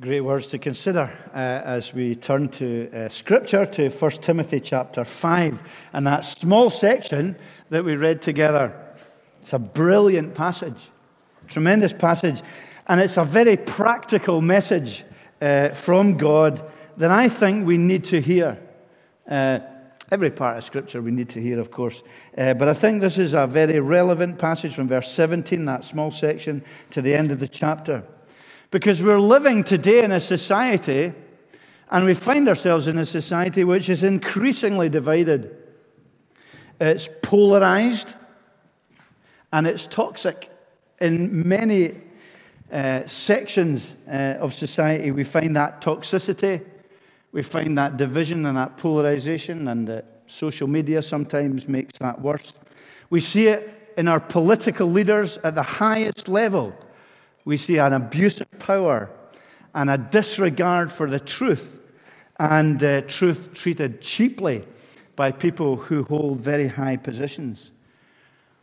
Great words to consider uh, as we turn to uh, Scripture, to 1 Timothy chapter 5, and that small section that we read together. It's a brilliant passage, tremendous passage, and it's a very practical message uh, from God that I think we need to hear. Uh, every part of Scripture we need to hear, of course, uh, but I think this is a very relevant passage from verse 17, that small section, to the end of the chapter. Because we're living today in a society, and we find ourselves in a society which is increasingly divided. It's polarized and it's toxic. In many uh, sections uh, of society, we find that toxicity, we find that division and that polarization, and uh, social media sometimes makes that worse. We see it in our political leaders at the highest level we see an abuse of power and a disregard for the truth, and uh, truth treated cheaply by people who hold very high positions.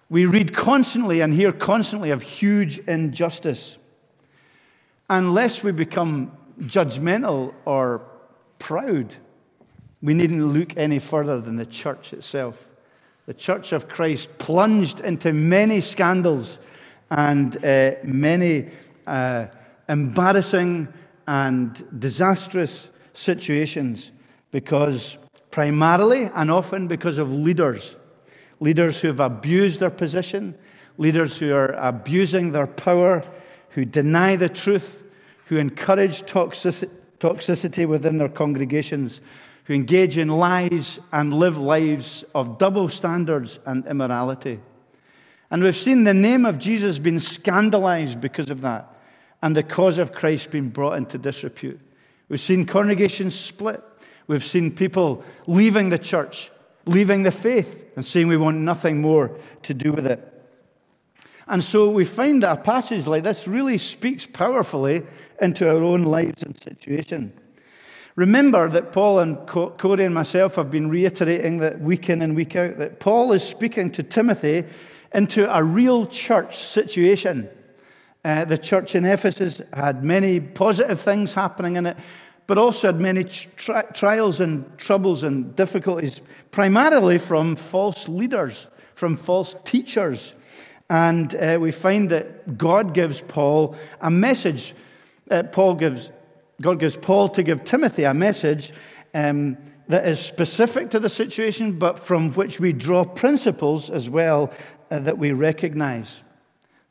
We read constantly and hear constantly of huge injustice. Unless we become judgmental or proud, we needn't look any further than the church itself. The church of Christ plunged into many scandals and uh, many uh, embarrassing and disastrous situations because, primarily and often, because of leaders. Leaders who have abused their position, leaders who are abusing their power, who deny the truth, who encourage toxicity within their congregations, who engage in lies and live lives of double standards and immorality. And we've seen the name of Jesus being scandalized because of that, and the cause of Christ being brought into disrepute. We've seen congregations split. We've seen people leaving the church, leaving the faith, and saying we want nothing more to do with it. And so we find that a passage like this really speaks powerfully into our own lives and situation. Remember that Paul and Corey and myself have been reiterating that week in and week out that Paul is speaking to Timothy into a real church situation. Uh, the church in Ephesus had many positive things happening in it, but also had many tri- trials and troubles and difficulties, primarily from false leaders, from false teachers. And uh, we find that God gives Paul a message. Uh, Paul gives, God gives Paul to give Timothy a message um, that is specific to the situation, but from which we draw principles as well uh, that we recognize.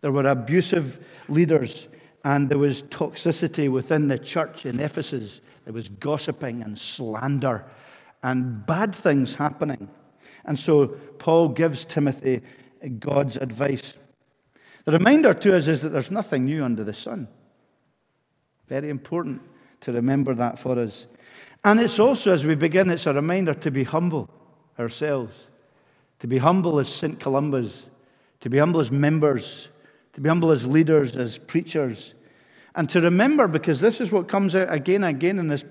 There were abusive leaders, and there was toxicity within the church in Ephesus. There was gossiping and slander and bad things happening. And so Paul gives Timothy God's advice. The reminder to us is that there's nothing new under the sun. Very important to remember that for us. And it's also, as we begin, it's a reminder to be humble ourselves, to be humble as St. Columba's, to be humble as members, to be humble as leaders, as preachers, and to remember, because this is what comes out again and again in this,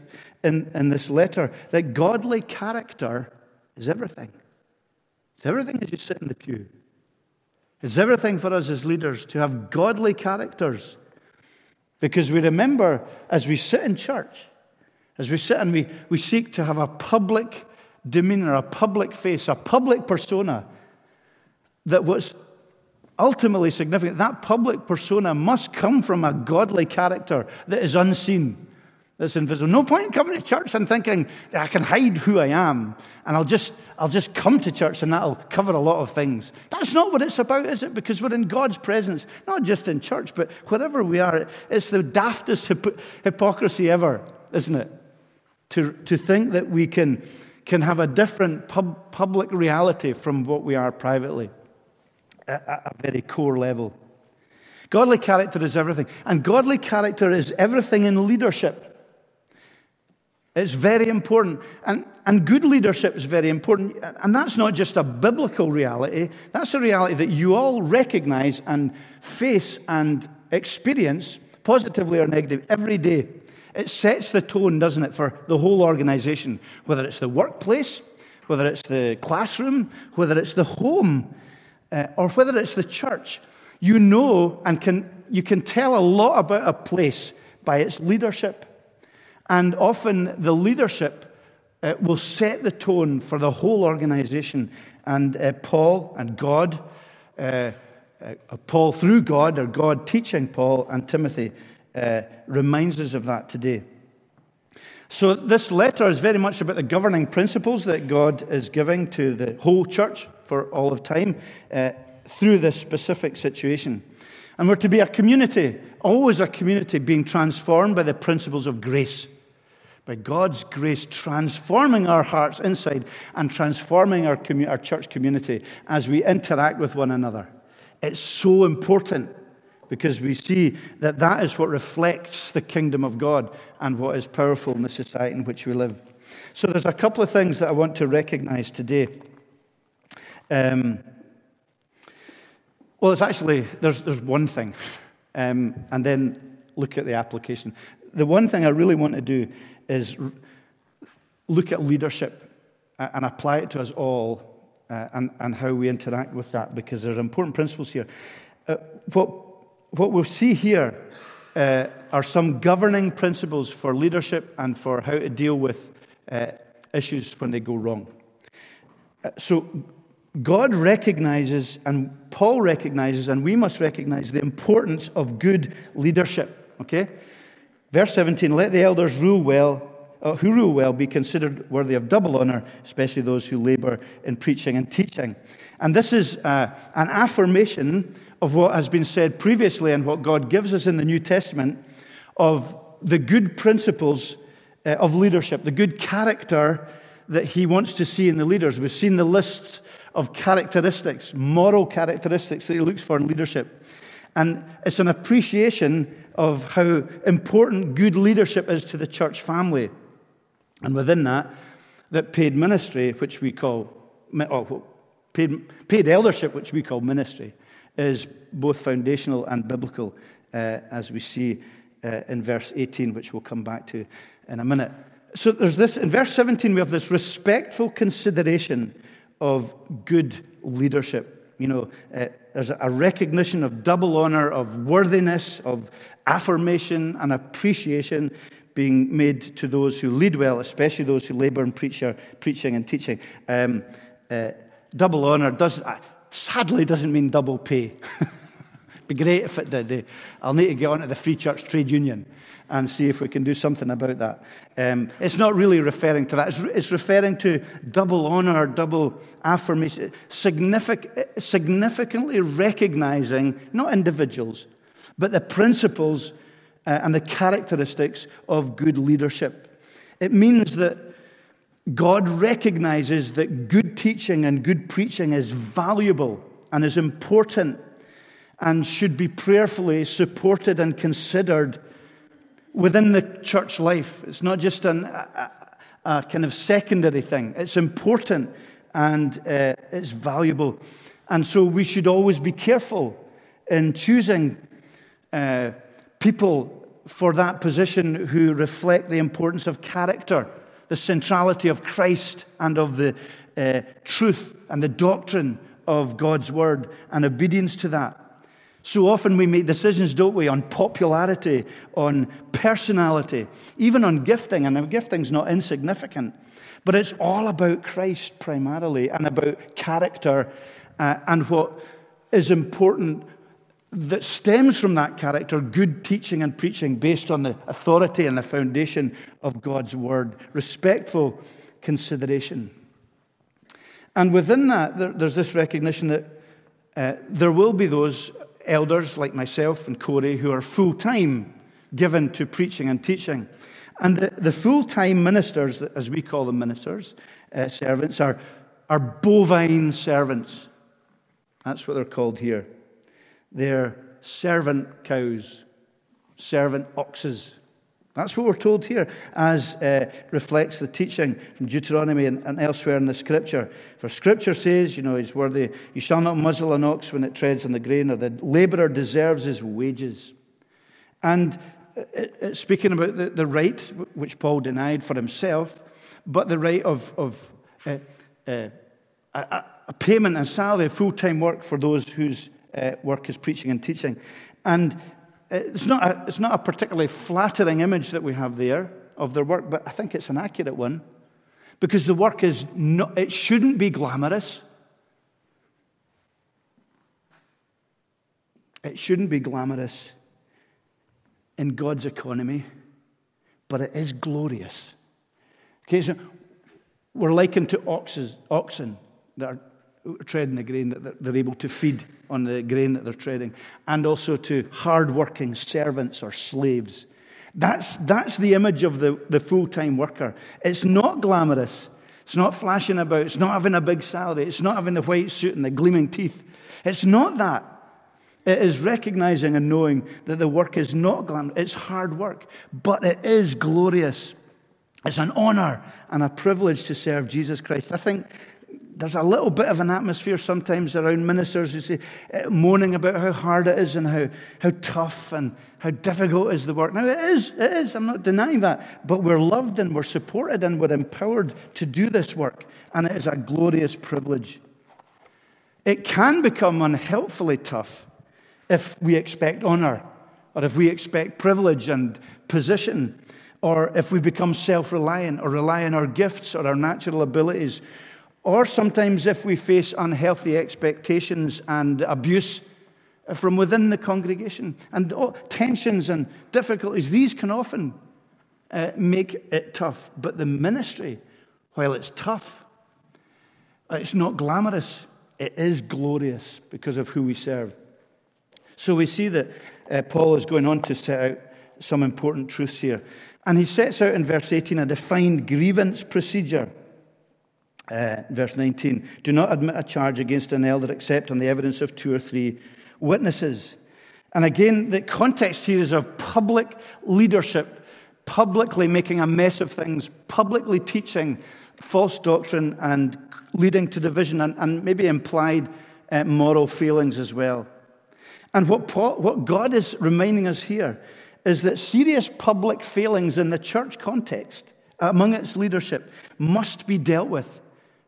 in, in this letter, that godly character is everything. It's everything as you sit in the pew. It's everything for us as leaders to have godly characters. Because we remember as we sit in church, as we sit and we, we seek to have a public demeanor, a public face, a public persona, that what's ultimately significant, that public persona must come from a godly character that is unseen, that's invisible. No point in coming to church and thinking, I can hide who I am, and I'll just, I'll just come to church and that'll cover a lot of things. That's not what it's about, is it? Because we're in God's presence, not just in church, but wherever we are. It's the daftest hip- hypocrisy ever, isn't it? To, to think that we can, can have a different pub, public reality from what we are privately at a very core level. Godly character is everything. And godly character is everything in leadership. It's very important. And, and good leadership is very important. And that's not just a biblical reality, that's a reality that you all recognize and face and experience, positively or negative, every day. It sets the tone, doesn't it, for the whole organization, whether it's the workplace, whether it's the classroom, whether it's the home uh, or whether it's the church, you know and can, you can tell a lot about a place by its leadership. And often the leadership uh, will set the tone for the whole organization. And uh, Paul and God, uh, uh Paul through God, or God teaching Paul and Timothy, uh, reminds us of that today. So, this letter is very much about the governing principles that God is giving to the whole church for all of time uh, through this specific situation. And we're to be a community, always a community being transformed by the principles of grace. By God's grace, transforming our hearts inside and transforming our, commu- our church community as we interact with one another. It's so important because we see that that is what reflects the kingdom of God and what is powerful in the society in which we live. So there's a couple of things that I want to recognize today. Um, well, it's actually, there's, there's one thing, um, and then look at the application. The one thing I really want to do is look at leadership and apply it to us all uh, and, and how we interact with that because there's important principles here. Uh, what, what we'll see here uh, are some governing principles for leadership and for how to deal with uh, issues when they go wrong. Uh, so, God recognizes, and Paul recognizes, and we must recognize the importance of good leadership. Okay? Verse 17 let the elders rule well, uh, who rule well, be considered worthy of double honor, especially those who labor in preaching and teaching. And this is uh, an affirmation of what has been said previously and what God gives us in the New Testament of the good principles uh, of leadership, the good character that He wants to see in the leaders. We've seen the lists of characteristics, moral characteristics that He looks for in leadership. And it's an appreciation of how important good leadership is to the church family. And within that, that paid ministry, which we call, oh, paid, paid eldership, which we call ministry, is both foundational and biblical, uh, as we see uh, in verse 18, which we'll come back to in a minute. So there's this, in verse 17, we have this respectful consideration of good leadership. You know, uh, there's a recognition of double honor, of worthiness, of affirmation and appreciation being made to those who lead well, especially those who labor in preacher, preaching and teaching. Um, uh, double honor does, uh, sadly doesn't mean double pay. Be great if it did. I'll need to get onto the Free Church Trade Union and see if we can do something about that. Um, it's not really referring to that. It's, it's referring to double honor, double affirmation, signific- significantly recognizing not individuals, but the principles uh, and the characteristics of good leadership. It means that God recognizes that good teaching and good preaching is valuable and is important and should be prayerfully supported and considered within the church life. It's not just an, a, a kind of secondary thing, it's important and uh, it's valuable. And so we should always be careful in choosing uh, people for that position who reflect the importance of character, the centrality of Christ and of the uh, truth and the doctrine of God's word and obedience to that. So often we make decisions, don't we, on popularity, on personality, even on gifting, and gifting's not insignificant. But it's all about Christ primarily and about character uh, and what is important that stems from that character good teaching and preaching based on the authority and the foundation of God's word, respectful consideration. And within that, there, there's this recognition that uh, there will be those elders like myself and Corey who are full time given to preaching and teaching. And the, the full time ministers, as we call them ministers, uh, servants, are, are bovine servants. That's what they're called here. They're servant cows, servant oxes. That's what we're told here, as uh, reflects the teaching from Deuteronomy and, and, elsewhere in the Scripture. For Scripture says, you know, he's worthy, you shall not muzzle an ox when it treads on the grain, or the laborer deserves his wages. And uh, uh, speaking about the, the right, which Paul denied for himself, but the right of, of uh, uh a, a, payment and salary, full time work for those whose uh, work is preaching and teaching. And It's not, a, it's not a particularly flattering image that we have there of their work, but I think it's an accurate one because the work is not, it shouldn't be glamorous. It shouldn't be glamorous in God's economy, but it is glorious. Okay, so we're likened to oxes, oxen that are treading the grain that they're able to feed on the grain that they're treading, and also to hard-working servants or slaves. That's, that's the image of the, the full time worker. It's not glamorous. It's not flashing about. It's not having a big salary. It's not having the white suit and the gleaming teeth. It's not that. It is recognizing and knowing that the work is not glamorous. It's hard work, but it is glorious. It's an honor and a privilege to serve Jesus Christ. I think there's a little bit of an atmosphere sometimes around ministers who say, uh, moaning about how hard it is and how, how tough and how difficult is the work. Now, it is, it is, I'm not denying that. But we're loved and we're supported and we're empowered to do this work. And it is a glorious privilege. It can become unhelpfully tough if we expect honor or if we expect privilege and position or if we become self reliant or rely on our gifts or our natural abilities or sometimes if we face unhealthy expectations and abuse from within the congregation and oh, tensions and difficulties, these can often uh, make it tough. But the ministry, while it's tough, uh, it's not glamorous, it is glorious because of who we serve. So we see that uh, Paul is going on to set out some important truths here. And he sets out in verse 18 a defined grievance procedure uh, verse 19 Do not admit a charge against an elder except on the evidence of two or three witnesses. And again, the context here is of public leadership, publicly making a mess of things, publicly teaching false doctrine and leading to division and, and maybe implied uh, moral failings as well. And what, Paul, what God is reminding us here is that serious public failings in the church context among its leadership must be dealt with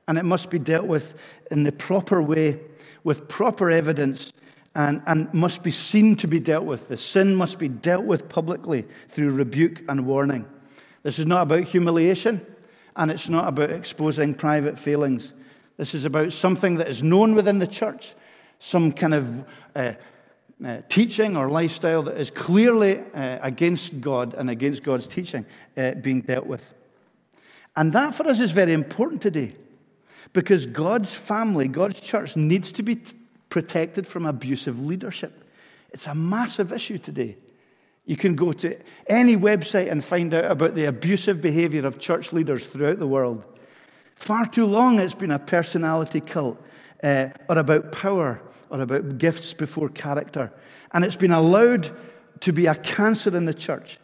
and it must be dealt with in the proper way, with proper evidence, and, and must be seen to be dealt with. The sin must be dealt with publicly through rebuke and warning. This is not about humiliation, and it's not about exposing private failings. This is about something that is known within the church, some kind of uh, uh, teaching or lifestyle that is clearly uh, against God and against God's teaching uh, being dealt with. And that for us is very important today. Because God's family, God's church needs to be t- protected from abusive leadership. It's a massive issue today. You can go to any website and find out about the abusive behavior of church leaders throughout the world. Far too long it's been a personality cult, uh, or about power, or about gifts before character. And it's been allowed to be a cancer in the church.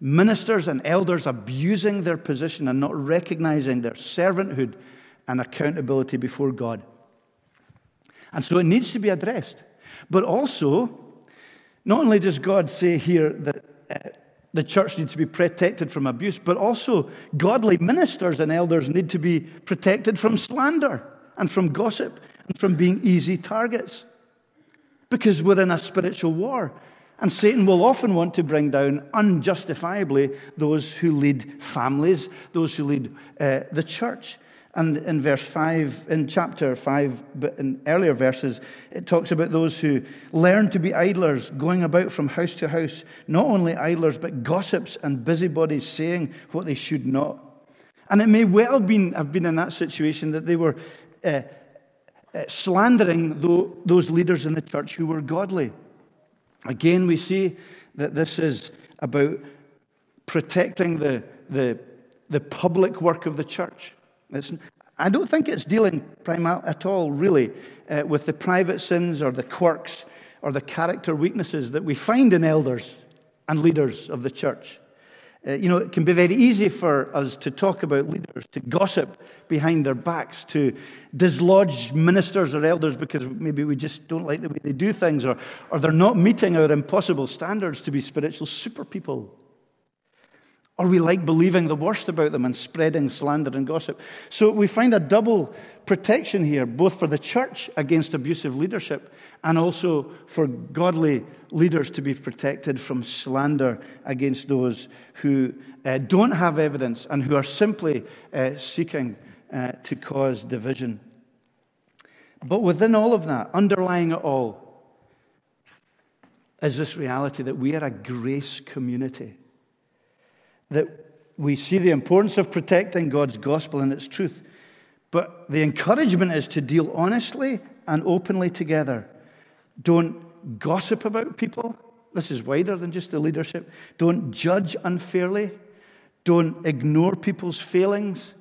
Ministers and elders abusing their position and not recognizing their servanthood and accountability before God. And so it needs to be addressed. But also, not only does God say here that uh, the church needs to be protected from abuse, but also godly ministers and elders need to be protected from slander and from gossip and from being easy targets. Because we're in a spiritual war. And Satan will often want to bring down unjustifiably those who lead families, those who lead uh, the church. And in verse 5, in chapter 5, but in earlier verses, it talks about those who learn to be idlers, going about from house to house, not only idlers, but gossips and busybodies, saying what they should not. And it may well been, have been in that situation that they were uh, uh, slandering those leaders in the church who were godly. Again, we see that this is about protecting the, the, the public work of the church. It's, I don't think it's dealing at all, really, uh, with the private sins or the quirks or the character weaknesses that we find in elders and leaders of the church. Uh, you know, it can be very easy for us to talk about leaders, to gossip behind their backs, to dislodge ministers or elders because maybe we just don't like the way they do things, or, or they're not meeting our impossible standards to be spiritual super people. Or we like believing the worst about them and spreading slander and gossip. So we find a double protection here, both for the church against abusive leadership and also for godly leaders to be protected from slander against those who uh, don't have evidence and who are simply uh, seeking uh, to cause division. But within all of that, underlying it all, is this reality that we are a grace community. That we see the importance of protecting God's gospel and its truth. But the encouragement is to deal honestly and openly together. Don't gossip about people. This is wider than just the leadership. Don't judge unfairly. Don't ignore people's failings.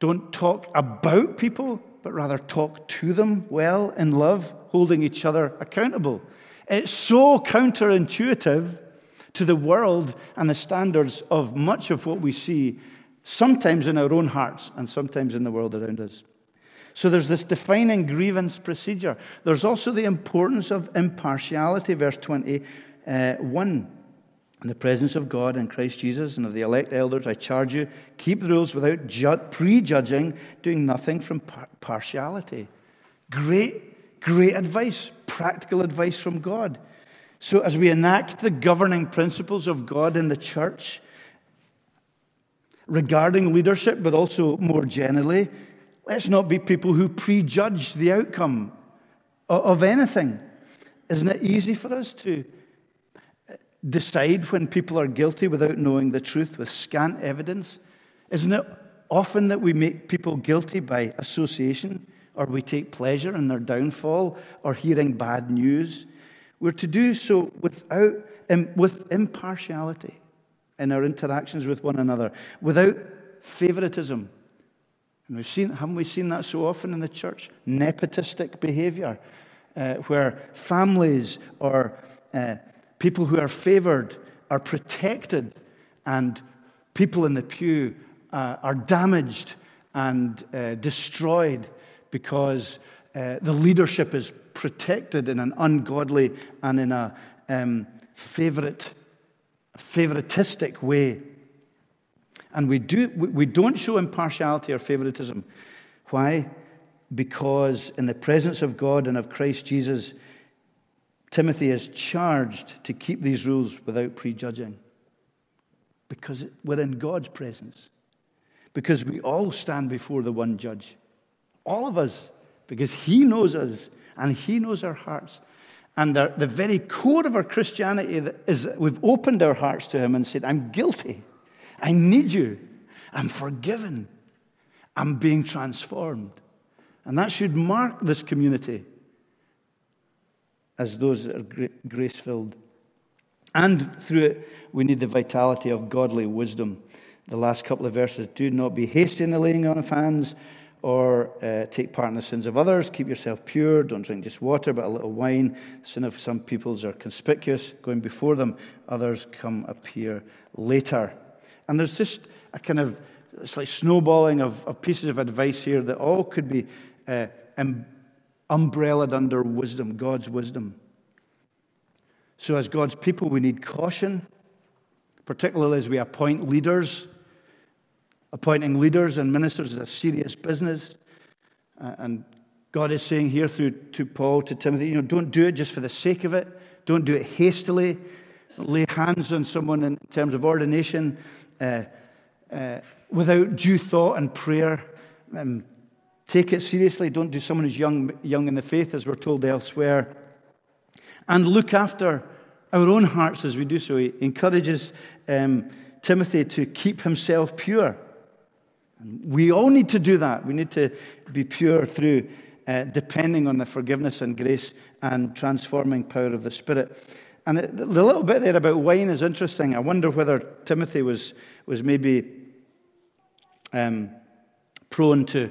Don't talk about people, but rather talk to them well in love, holding each other accountable. It's so counterintuitive to the world and the standards of much of what we see, sometimes in our own hearts and sometimes in the world around us. So there's this defining grievance procedure. There's also the importance of impartiality, verse 21. In the presence of God and Christ Jesus and of the elect elders, I charge you, keep the rules without ju- prejudging, doing nothing from par- partiality. Great, great advice, practical advice from God. So, as we enact the governing principles of God in the church regarding leadership, but also more generally, let's not be people who prejudge the outcome of anything. Isn't it easy for us to uh, decide when people are guilty without knowing the truth with scant evidence? Isn't it often that we make people guilty by association or we take pleasure in their downfall or hearing bad news? We're to do so without, with impartiality in our interactions with one another, without favoritism. And we've seen, haven't we seen that so often in the church? Nepotistic behavior, uh, where families or uh, People who are favored are protected, and people in the pew uh, are damaged and uh, destroyed because uh, the leadership is protected in an ungodly and in a um, favorite, favoritistic way. And we, do, we don't show impartiality or favoritism. Why? Because in the presence of God and of Christ Jesus, Timothy is charged to keep these rules without prejudging because we're in God's presence. Because we all stand before the one judge. All of us. Because he knows us and he knows our hearts. And the, the very core of our Christianity is that we've opened our hearts to him and said, I'm guilty. I need you. I'm forgiven. I'm being transformed. And that should mark this community as those that are grace filled. And through it, we need the vitality of godly wisdom. The last couple of verses do not be hasty in the laying on of hands or uh, take part in the sins of others. Keep yourself pure. Don't drink just water, but a little wine. The sin of some peoples are conspicuous, going before them. Others come appear later. And there's just a kind of, it's like snowballing of, of pieces of advice here that all could be uh, umbrellaed under wisdom, God's wisdom. So, as God's people, we need caution, particularly as we appoint leaders. Appointing leaders and ministers is a serious business. Uh, and God is saying here through to Paul, to Timothy, you know, don't do it just for the sake of it. Don't do it hastily. Lay hands on someone in terms of ordination uh, uh, without due thought and prayer. Um, Take it seriously. Don't do someone who's young, young in the faith, as we're told elsewhere. And look after our own hearts as we do so. He encourages um, Timothy to keep himself pure. We all need to do that. We need to be pure through uh, depending on the forgiveness and grace and transforming power of the Spirit. And the little bit there about wine is interesting. I wonder whether Timothy was, was maybe um, prone to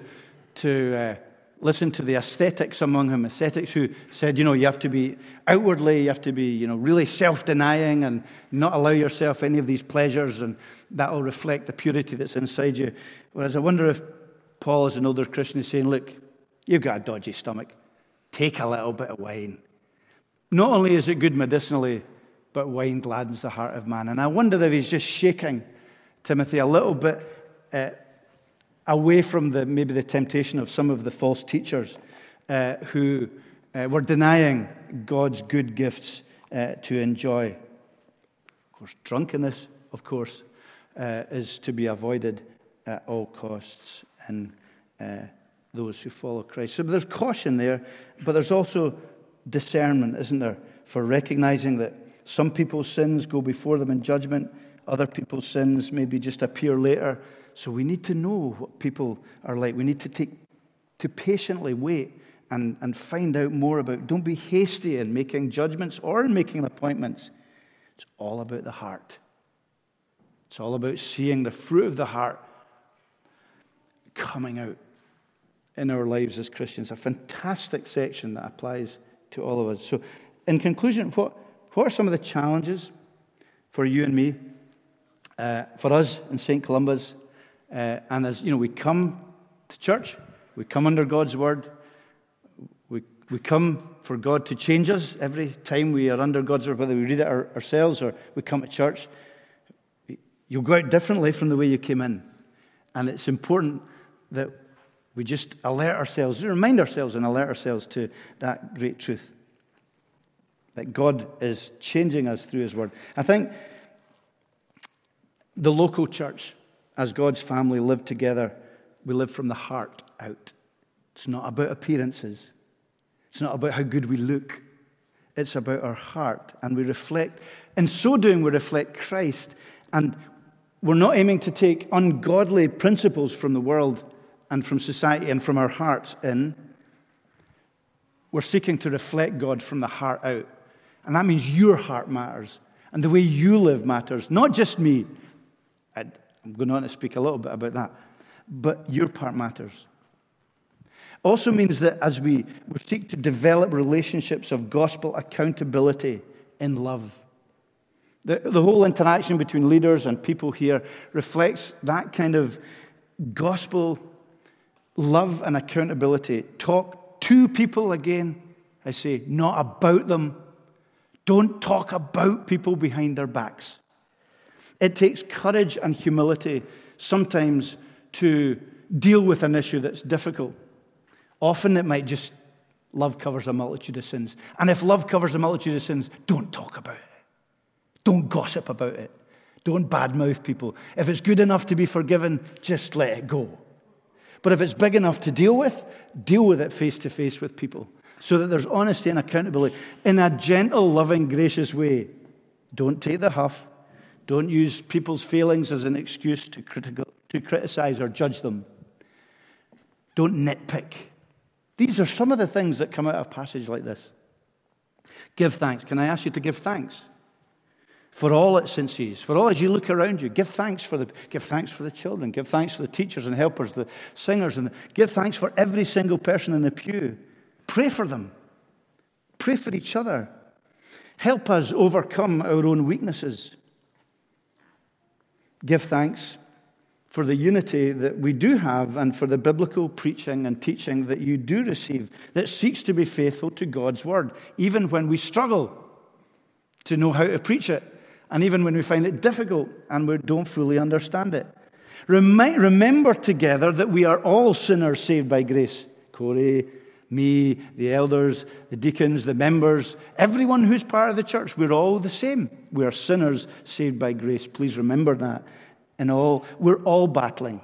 to uh, listen to the ascetics among him, ascetics who said, you know, you have to be outwardly, you have to be, you know, really self denying and not allow yourself any of these pleasures, and that will reflect the purity that's inside you. Whereas I wonder if Paul, as an older Christian, is saying, look, you've got a dodgy stomach. Take a little bit of wine. Not only is it good medicinally, but wine gladdens the heart of man. And I wonder if he's just shaking Timothy a little bit uh, away from the, maybe the temptation of some of the false teachers uh, who uh, were denying God's good gifts uh, to enjoy. Of course, drunkenness, of course, uh, is to be avoided at all costs in uh, those who follow Christ. So there's caution there, but there's also discernment, isn't there, for recognizing that some people's sins go before them in judgment, other people's sins maybe just appear later. So we need to know what people are like. We need to take to patiently wait and, and find out more about. Don't be hasty in making judgments or in making appointments. It's all about the heart. It's all about seeing the fruit of the heart coming out in our lives as Christians. A fantastic section that applies to all of us. So, in conclusion, what, what are some of the challenges for you and me, uh, for us in St. Columba's? Uh, and as you know, we come to church, we come under God's word, we, we come for God to change us every time we are under God's word, whether we read it our, ourselves or we come to church. You'll go out differently from the way you came in. And it's important that we just alert ourselves, remind ourselves and alert ourselves to that great truth that God is changing us through His Word. I think the local church, as God's family, live together. We live from the heart out. It's not about appearances, it's not about how good we look. It's about our heart. And we reflect, in so doing, we reflect Christ. And we're not aiming to take ungodly principles from the world and from society and from our hearts in. We're seeking to reflect God from the heart out. And that means your heart matters. And the way you live matters. Not just me. I'm going on to speak a little bit about that. But your part matters. Also means that as we, seek to develop relationships of gospel accountability in love. The, the whole interaction between leaders and people here reflects that kind of gospel love and accountability. Talk to people again, I say, not about them. Don't talk about people behind their backs. It takes courage and humility sometimes to deal with an issue that's difficult. Often it might just, love covers a multitude of sins. And if love covers a multitude of sins, don't talk about it. Don't gossip about it. Don't badmouth people. If it's good enough to be forgiven, just let it go. But if it's big enough to deal with, deal with it face to face with people so that there's honesty and accountability in a gentle, loving, gracious way. Don't take the huff. Don't use people's feelings as an excuse to, critical, to criticize or judge them. Don't nitpick. These are some of the things that come out of a passage like this. Give thanks. Can I ask you to give thanks? for all its senses, for all as you look around you. Give thanks for the, give thanks for the children. Give thanks for the teachers and helpers, the singers, and the, give thanks for every single person in the pew. Pray for them. Pray for each other. Help us overcome our own weaknesses. Give thanks for the unity that we do have and for the biblical preaching and teaching that you do receive that seeks to be faithful to God's word, even when we struggle to know how to preach it and even when we find it difficult and we don't fully understand it. remember together that we are all sinners saved by grace. Corey, me, the elders, the deacons, the members, everyone who's part of the church, we're all the same. We are sinners saved by grace. Please remember that. And all, we're all battling.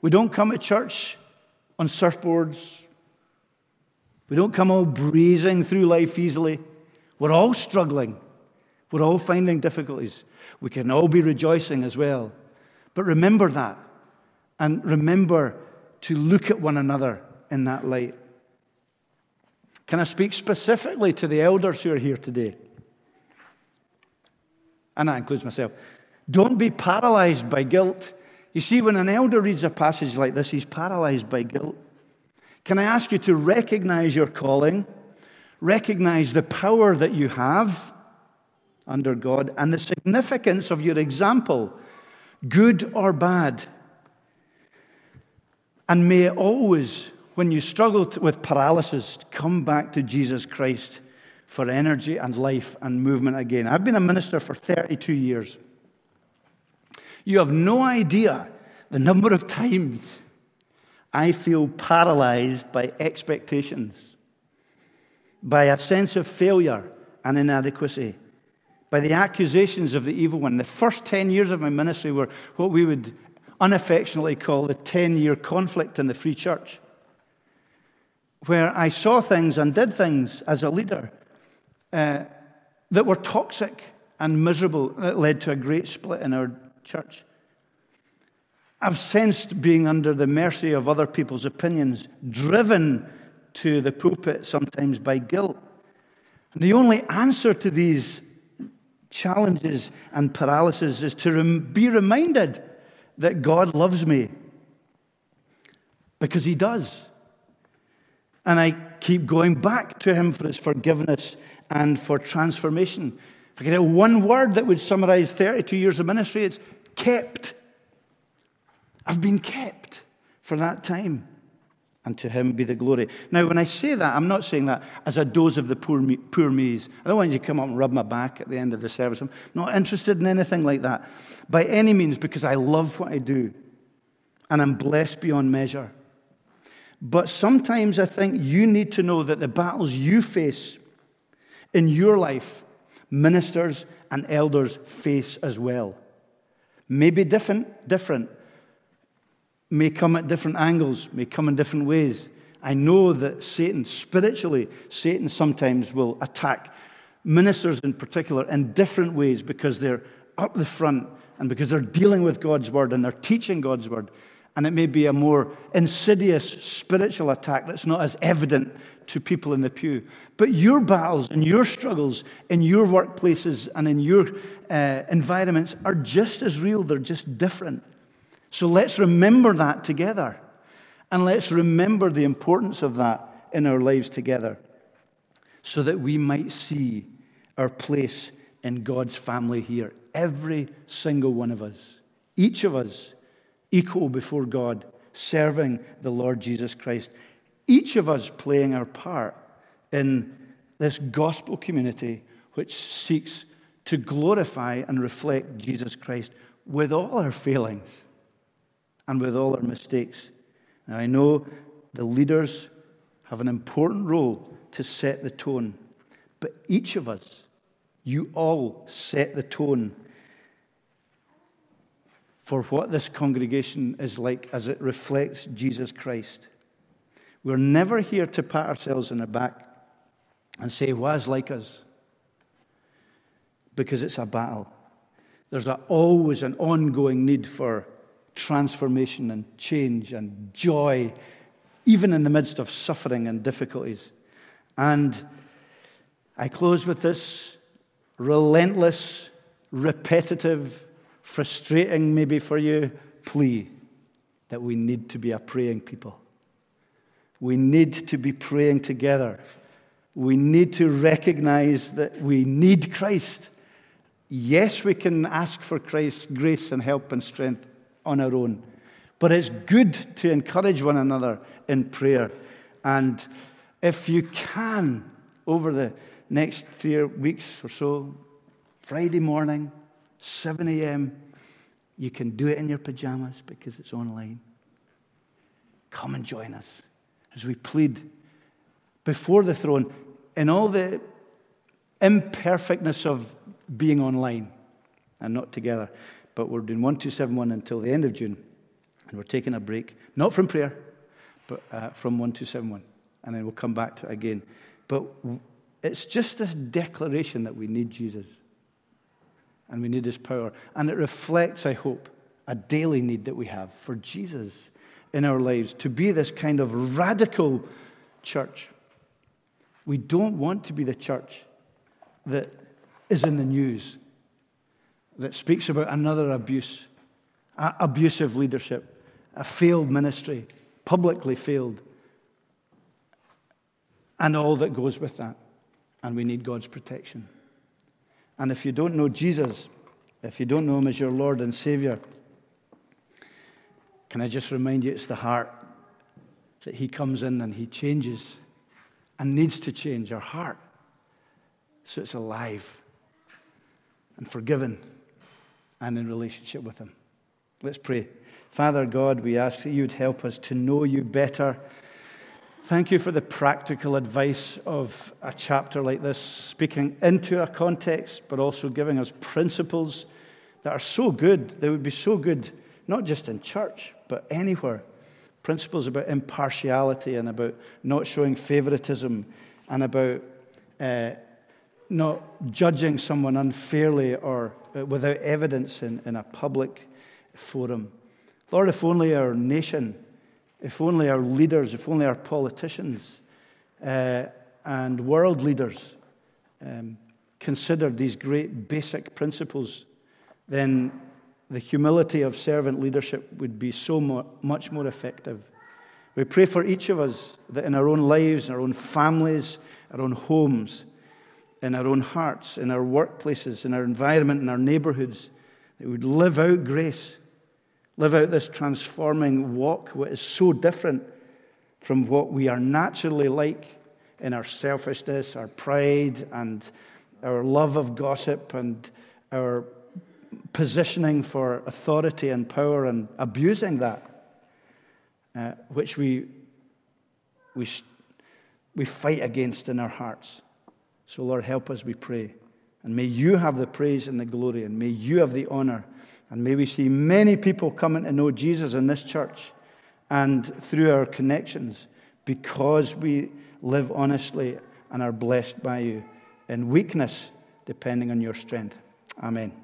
We don't come to church on surfboards. We don't come all breezing through life easily. We're all struggling. We're all finding difficulties. We can all be rejoicing as well. But remember that. And remember to look at one another in that light. Can I speak specifically to the elders who are here today? And that includes myself. Don't be paralyzed by guilt. You see, when an elder reads a passage like this, he's paralyzed by guilt. Can I ask you to recognize your calling, recognize the power that you have, under God and the significance of your example, good or bad. And may it always, when you struggle with paralysis, come back to Jesus Christ for energy and life and movement again. I've been a minister for 32 years. You have no idea the number of times I feel paralyzed by expectations, by a sense of failure and inadequacy, by the accusations of the evil one. The first 10 years of my ministry were what we would unaffectionately call the 10 year conflict in the free church, where I saw things and did things as a leader uh, that were toxic and miserable, that led to a great split in our church. I've sensed being under the mercy of other people's opinions, driven to the pulpit sometimes by guilt. And the only answer to these challenges and paralysis is to rem- be reminded that God loves me. Because He does. And I keep going back to Him for His forgiveness and for transformation. If I could have one word that would summarize 32 years of ministry, it's kept. I've been kept for that time. And to him be the glory. Now, when I say that, I'm not saying that as a dose of the poor, me, poor me's. I don't want you to come up and rub my back at the end of the service. I'm not interested in anything like that by any means because I love what I do and I'm blessed beyond measure. But sometimes I think you need to know that the battles you face in your life, ministers and elders face as well. Maybe different, different, may come at different angles, may come in different ways. I know that Satan, spiritually, Satan sometimes will attack ministers in particular in different ways because they're up the front and because they're dealing with God's word and they're teaching God's word. And it may be a more insidious spiritual attack that's not as evident to people in the pew. But your battles and your struggles in your workplaces and in your uh, environments are just as real, they're just different. So let's remember that together. And let's remember the importance of that in our lives together so that we might see our place in God's family here. Every single one of us, each of us, equal before God, serving the Lord Jesus Christ. Each of us playing our part in this gospel community which seeks to glorify and reflect Jesus Christ with all our failings and with all our mistakes. Now, I know the leaders have an important role to set the tone, but each of us, you all set the tone for what this congregation is like as it reflects Jesus Christ. We're never here to pat ourselves on the back and say, Was like us? Because it's a battle. There's a, always an ongoing need for transformation and change and joy, even in the midst of suffering and difficulties. And I close with this relentless, repetitive, frustrating maybe for you plea that we need to be a praying people. We need to be praying together. We need to recognize that we need Christ. Yes, we can ask for Christ's grace and help and strength on our own. But it's good to encourage one another in prayer. And if you can, over the next three weeks or so, Friday morning, 7 a.m., you can do it in your pajamas because it's online. Come and join us as we plead before the throne in all the imperfectness of being online and not together. But we're doing 1271 until the end of June. And we're taking a break, not from prayer, but uh, from 1271. And then we'll come back to it again. But it's just this declaration that we need Jesus and we need his power. And it reflects, I hope, a daily need that we have for Jesus in our lives to be this kind of radical church. We don't want to be the church that is in the news that speaks about another abuse, abusive leadership, a failed ministry, publicly failed, and all that goes with that. And we need God's protection. And if you don't know Jesus, if you don't know Him as your Lord and Savior, can I just remind you it's the heart that He comes in and He changes and needs to change our heart so it's alive and forgiven and in relationship with Him. Let's pray. Father God, we ask that you'd help us to know you better. Thank you for the practical advice of a chapter like this, speaking into a context, but also giving us principles that are so good. They would be so good, not just in church, but anywhere. Principles about impartiality and about not showing favoritism and about uh, not judging someone unfairly or uh, without evidence in, in a public forum. Lord, if only our nation, if only our leaders, if only our politicians uh, and world leaders um, considered these great basic principles, then the humility of servant leadership would be so much more effective. We pray for each of us that in our own lives, in our own families, our own homes, in our own hearts, in our workplaces, in our environment, in our neighborhoods, that we would live out grace, live out this transforming walk, what is so different from what we are naturally like in our selfishness, our pride, and our love of gossip, and our positioning for authority and power and abusing that, uh, which we, we, we fight against in our hearts. So, Lord, help us, we pray. And may you have the praise and the glory, and may you have the honor. And may we see many people coming to know Jesus in this church and through our connections because we live honestly and are blessed by you in weakness, depending on your strength. Amen.